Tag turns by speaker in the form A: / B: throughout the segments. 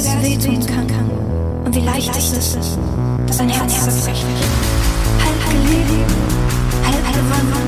A: es
B: wehtun kann. Und wie leicht ist es, dass ein Herz zerbrechen. Halb geliebt, halb gewonnen.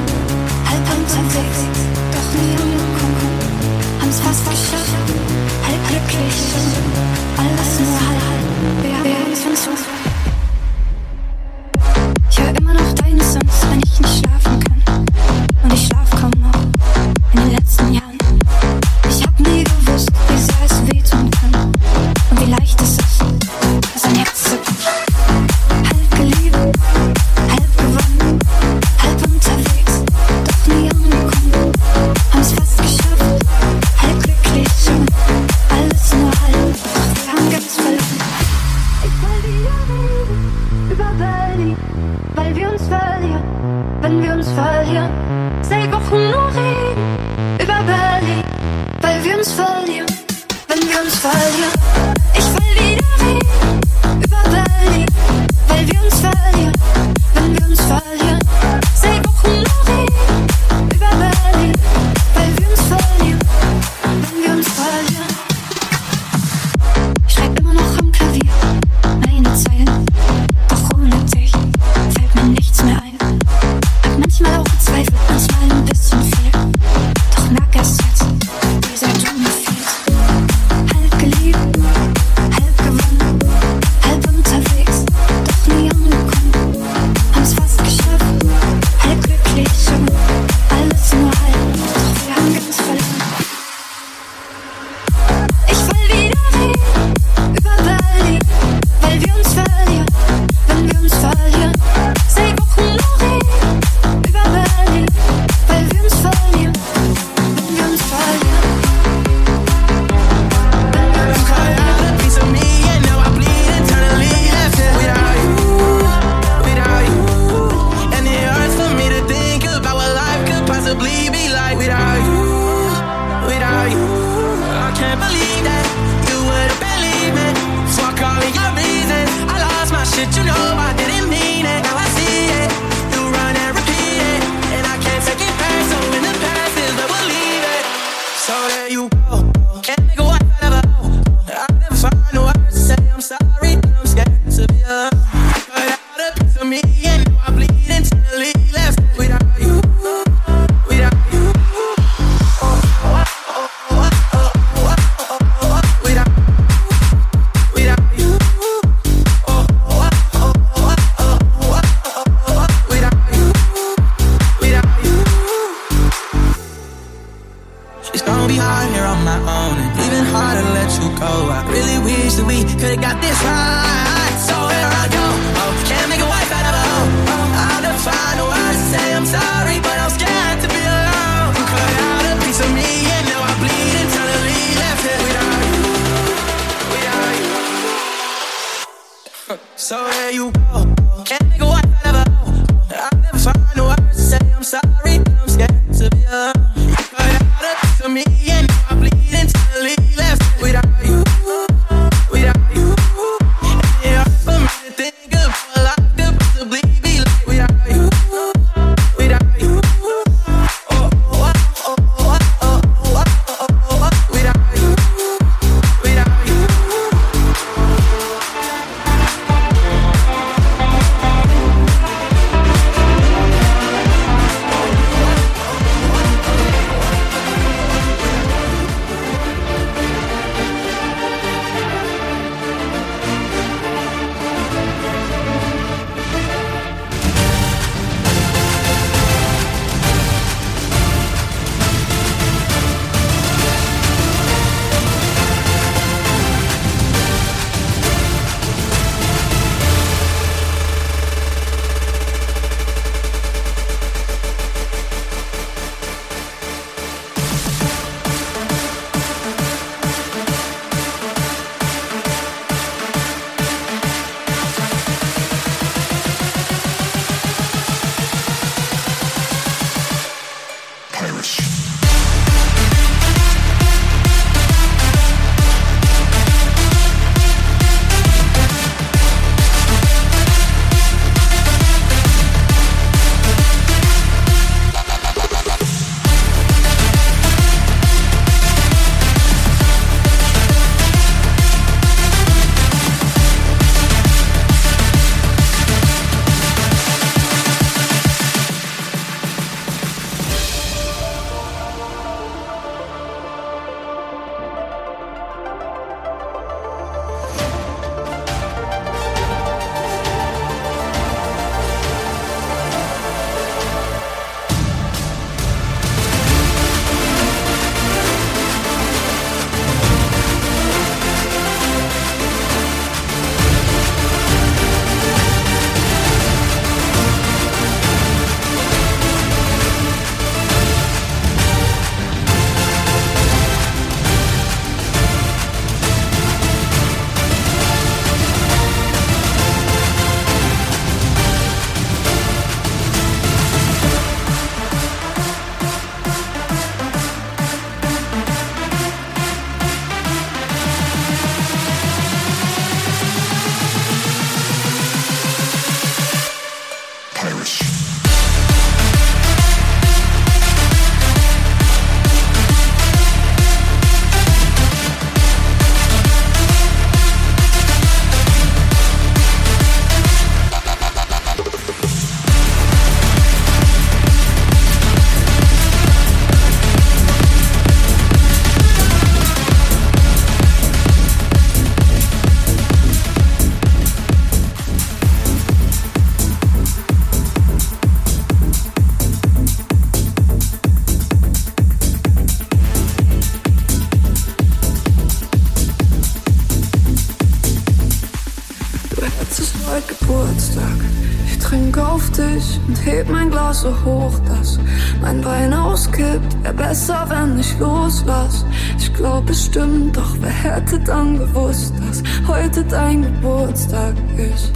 C: So
D: hoch, dass mein Bein auskippt. Wär besser, wenn ich loslass. Ich glaub, es stimmt, doch wer hätte dann gewusst, dass heute dein Geburtstag ist?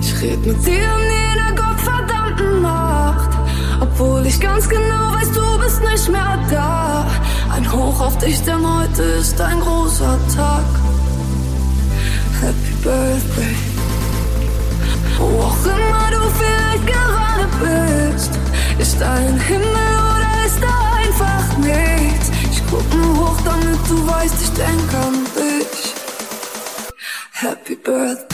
D: Ich red mit dir in jeder gottverdammten Nacht. Obwohl ich ganz genau weiß, du bist nicht mehr da. Ein Hoch auf dich, denn heute ist ein großer Tag. Happy Birthday. Wo auch immer du vielleicht bist, ist ein Himmel oder ist da einfach nichts? Ich guck nur hoch, damit du weißt, ich denk an dich. Happy Birthday.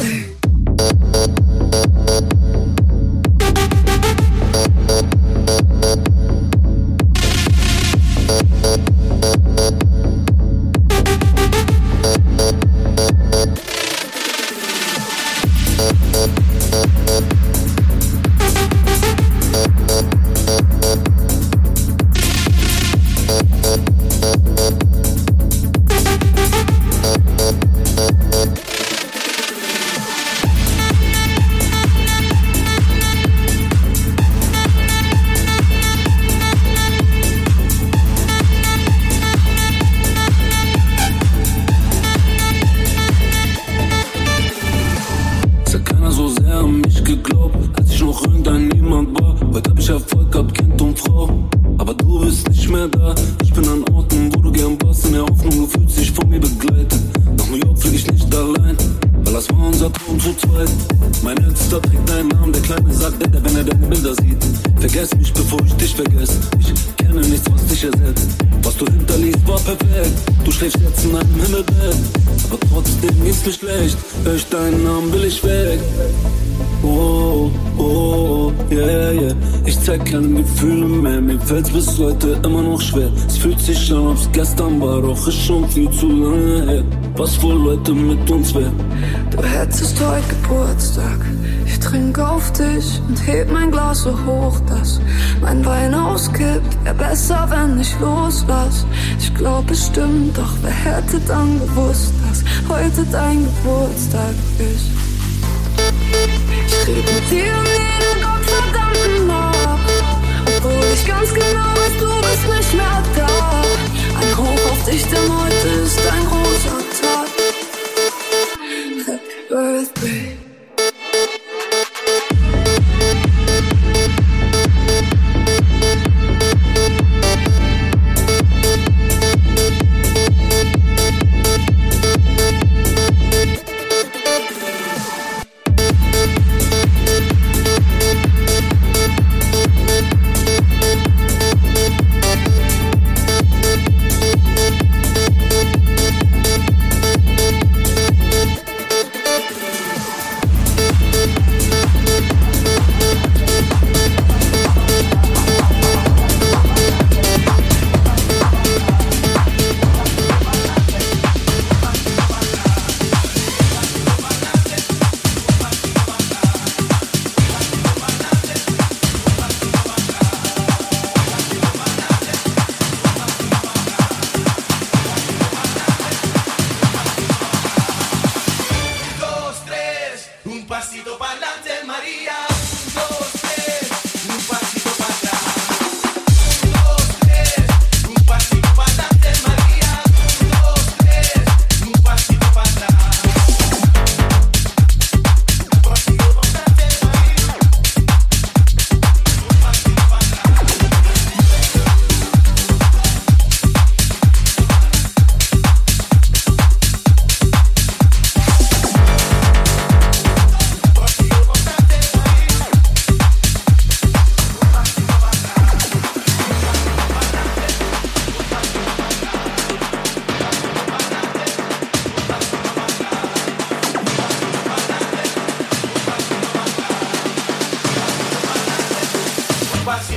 E: heute mit uns will.
D: Du hättest heute Geburtstag. Ich trinke auf dich und heb mein Glas so hoch, dass mein Wein auskippt. Wär besser, wenn ich loslass. Ich glaube, es stimmt, doch wer hätte dann gewusst, dass heute dein Geburtstag ist? Ich rede mit dir und jeden gottverdammten Mord. Obwohl ich ganz genau weiß, du bist nicht mehr da. Ein Hoch auf dich, denn heute ist
C: dein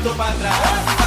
C: voltou pra trás.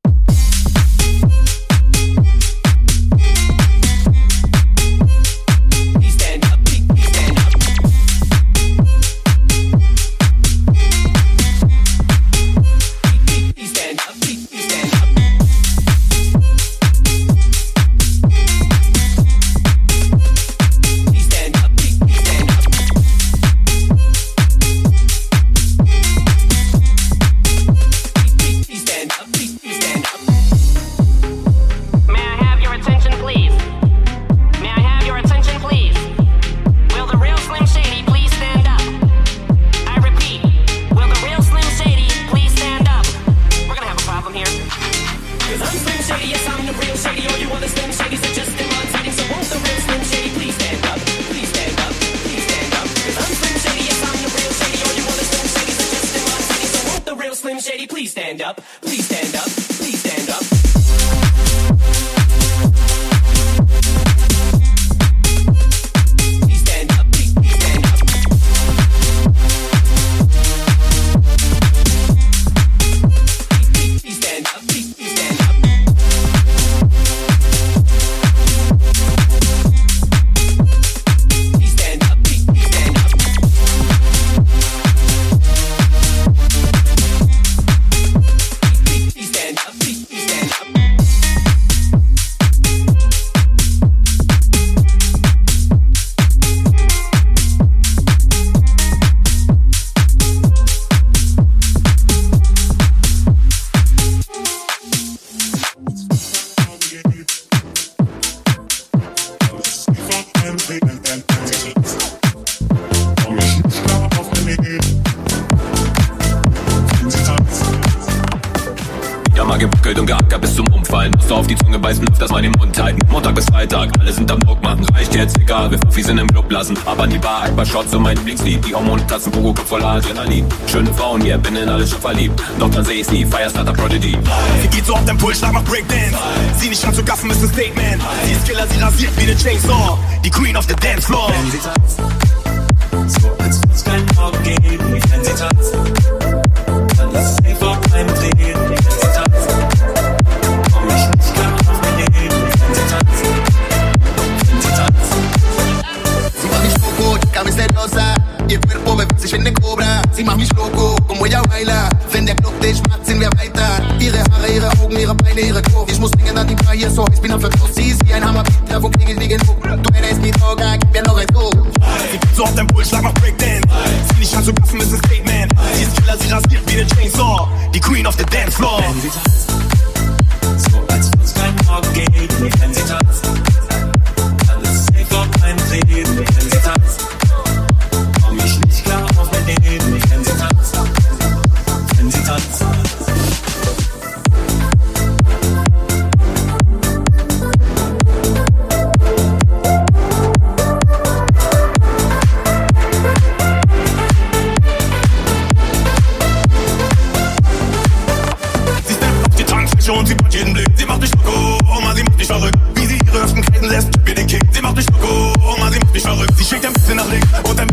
F: Shots und mein Blick sieht die Hormonplatzen, Pogo kommt voller Adrenalin. Schöne Frauen, yeah, bin in alles schon verliebt. Doch dann seh ich's nie, Firestarter Prodigy.
G: Sie geht so auf den Puls, schlag macht Breakdance. Sie nicht anzugaffen, ist ein Statement. Sie ist Killer, sie rasiert wie eine Chainsaw. Die Queen of the Dance Floor.
H: Wenn sie tanzt, so als würde es keinen Morgen geben. Wenn sie tanzt,
G: enough of those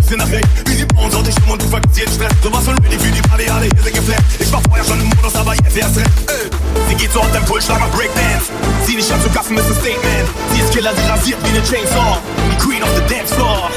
G: Bisschen nach rechts, wie sie bauen, sollte ich um und du vergisst jeden Stress. Sowas von wenig für die Party, alle hier sind geflasht. Ich war vorher schon im Modus, aber jetzt erst recht. Äh. Sie geht so auf dein Puls, schlag mal Breakdance. Sie nicht an zu gaffen, ist ein Statement. Sie ist Killer, sie rasiert wie eine Chainsaw. Die Queen of the Dance Floor.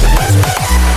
I: Westbrook.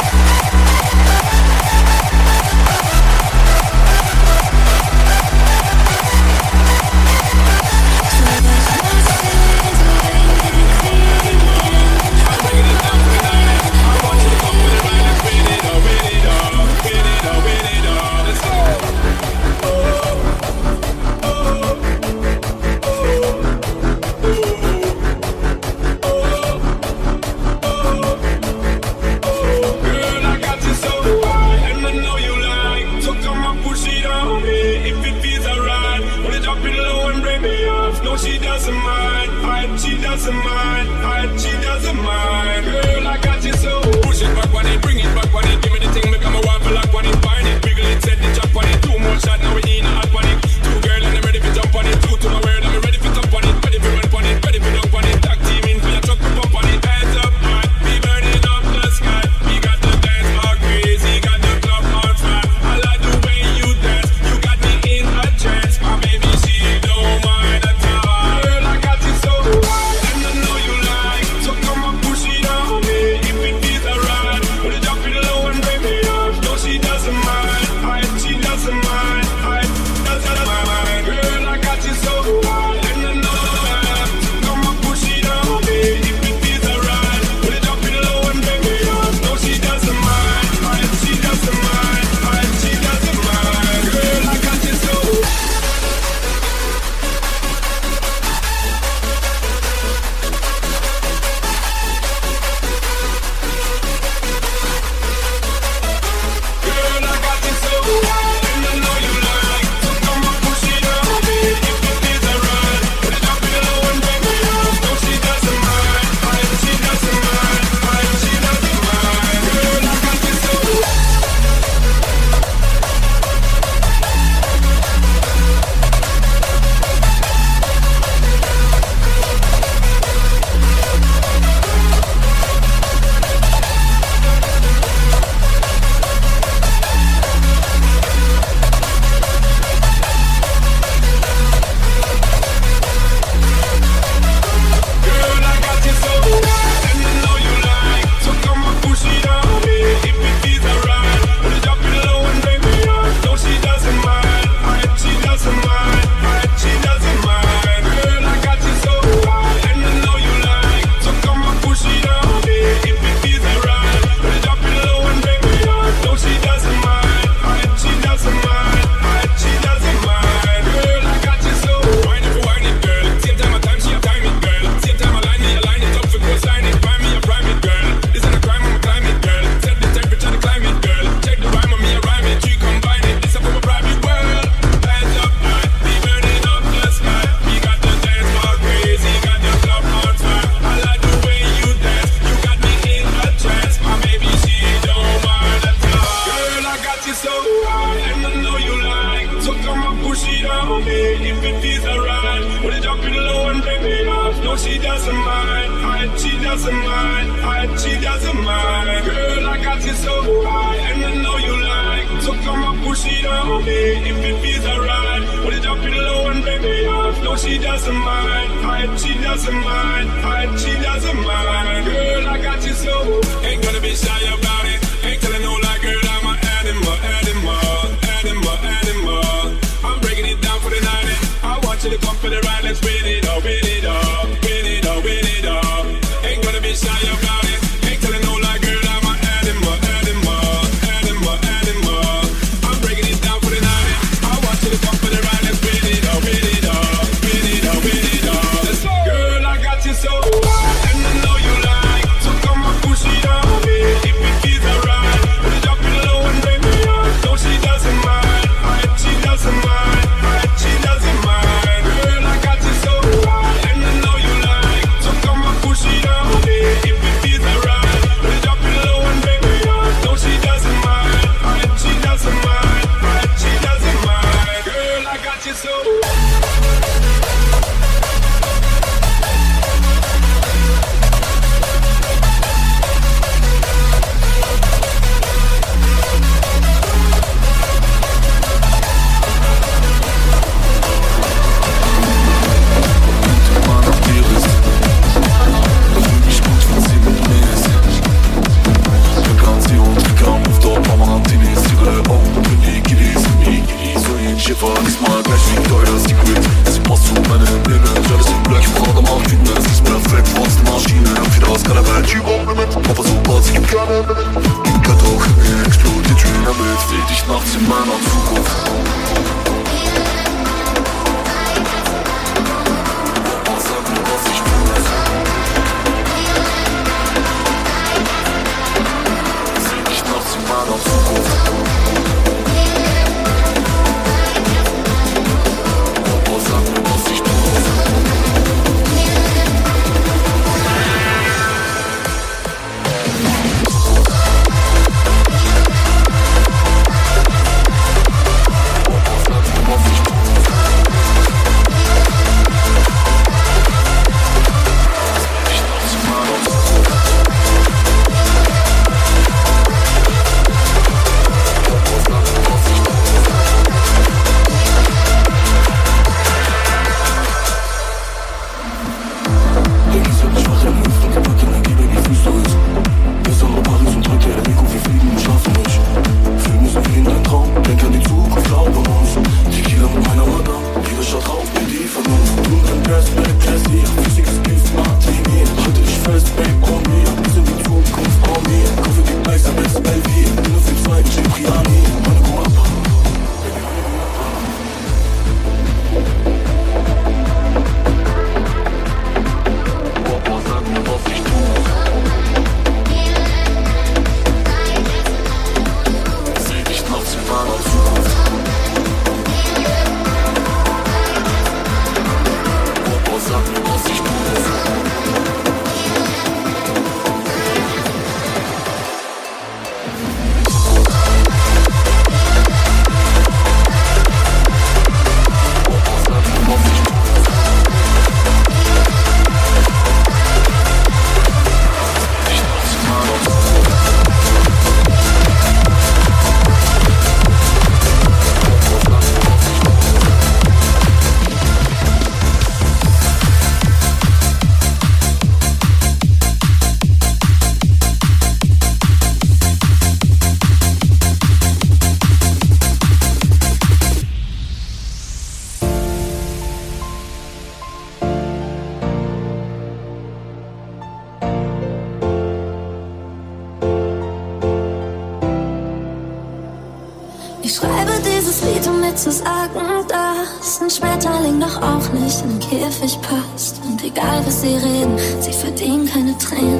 I: Sagen, dass ein Schmetterling doch auch nicht in den Käfig passt. Und egal was sie reden, sie verdienen keine Tränen.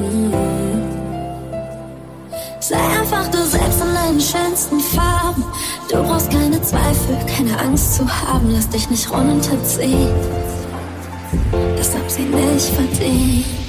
I: Mhm. Sei einfach du selbst in deinen schönsten Farben. Du brauchst keine Zweifel, keine Angst zu haben. Lass dich nicht runterziehen. Das hab sie nicht verdient.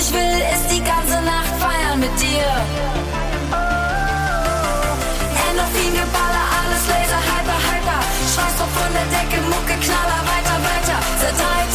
I: ich will, ist die ganze Nacht feiern mit dir. Endorphin, Geballer, alles Laser, Hyper, Hyper. Schweiß auf von der Decke, Mucke, Knaller, weiter, weiter. Zerteilt,